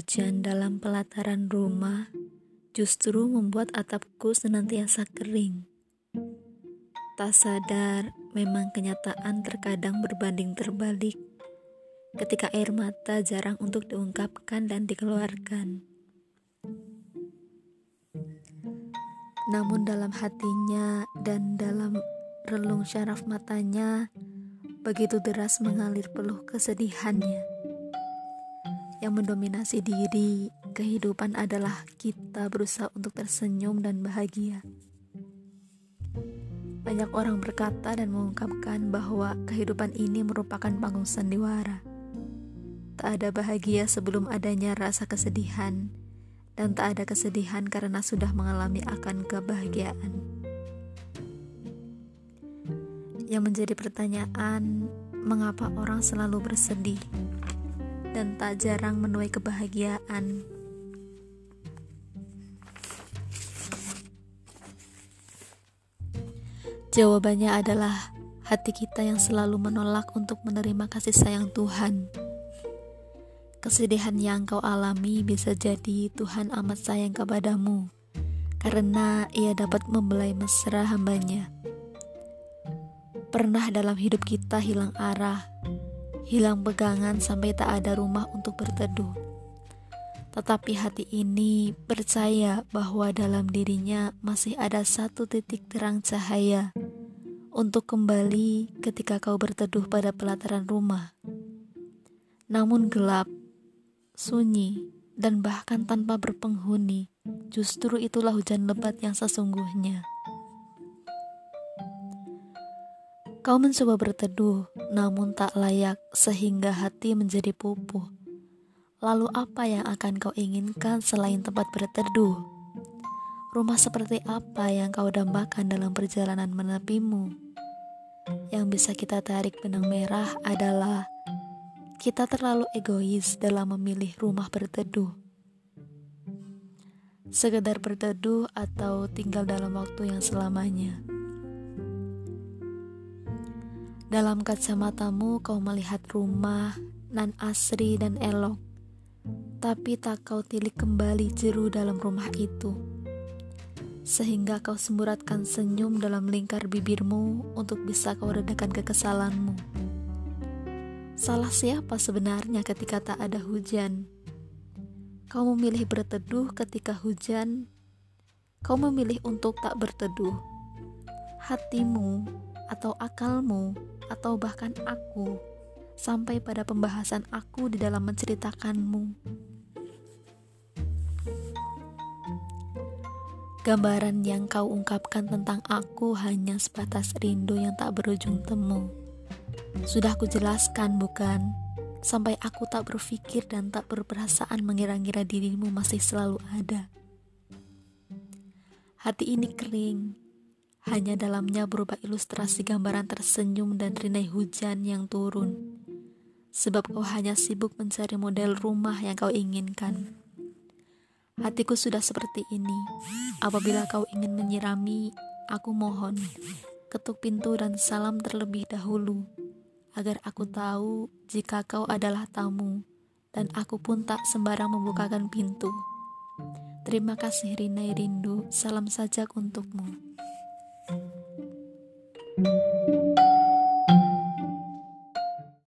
hujan dalam pelataran rumah justru membuat atapku senantiasa kering. Tak sadar, memang kenyataan terkadang berbanding terbalik ketika air mata jarang untuk diungkapkan dan dikeluarkan. Namun dalam hatinya dan dalam relung syaraf matanya, begitu deras mengalir peluh kesedihannya yang mendominasi diri kehidupan adalah kita berusaha untuk tersenyum dan bahagia. Banyak orang berkata dan mengungkapkan bahwa kehidupan ini merupakan panggung sandiwara. Tak ada bahagia sebelum adanya rasa kesedihan, dan tak ada kesedihan karena sudah mengalami akan kebahagiaan. Yang menjadi pertanyaan, mengapa orang selalu bersedih? Dan tak jarang menuai kebahagiaan. Jawabannya adalah hati kita yang selalu menolak untuk menerima kasih sayang Tuhan. Kesedihan yang kau alami bisa jadi Tuhan amat sayang kepadamu, karena ia dapat membelai mesra hambanya. Pernah dalam hidup kita hilang arah, hilang pegangan sampai tak ada rumah untuk berteduh. Tetapi hati ini percaya bahwa dalam dirinya masih ada satu titik terang cahaya untuk kembali ketika kau berteduh pada pelataran rumah. Namun gelap, sunyi, dan bahkan tanpa berpenghuni, justru itulah hujan lebat yang sesungguhnya. Kau mencoba berteduh, namun tak layak sehingga hati menjadi pupuh. Lalu apa yang akan kau inginkan selain tempat berteduh? Rumah seperti apa yang kau dambakan dalam perjalanan menepimu? Yang bisa kita tarik benang merah adalah kita terlalu egois dalam memilih rumah berteduh. Sekedar berteduh atau tinggal dalam waktu yang selamanya. Dalam kacamatamu kau melihat rumah nan asri dan elok, tapi tak kau tilik kembali jeru dalam rumah itu. Sehingga kau semburatkan senyum dalam lingkar bibirmu untuk bisa kau redakan kekesalanmu. Salah siapa sebenarnya ketika tak ada hujan? Kau memilih berteduh ketika hujan. Kau memilih untuk tak berteduh. Hatimu atau akalmu atau bahkan aku sampai pada pembahasan aku di dalam menceritakanmu. Gambaran yang kau ungkapkan tentang aku hanya sebatas rindu yang tak berujung temu. Sudah kujelaskan bukan? Sampai aku tak berpikir dan tak berperasaan mengira-ngira dirimu masih selalu ada. Hati ini kering, hanya dalamnya berupa ilustrasi gambaran tersenyum dan rinai hujan yang turun. Sebab kau hanya sibuk mencari model rumah yang kau inginkan. Hatiku sudah seperti ini. Apabila kau ingin menyirami, aku mohon, ketuk pintu dan salam terlebih dahulu, agar aku tahu jika kau adalah tamu, dan aku pun tak sembarang membukakan pintu. Terima kasih Rinai Rindu, salam sajak untukmu. Thank you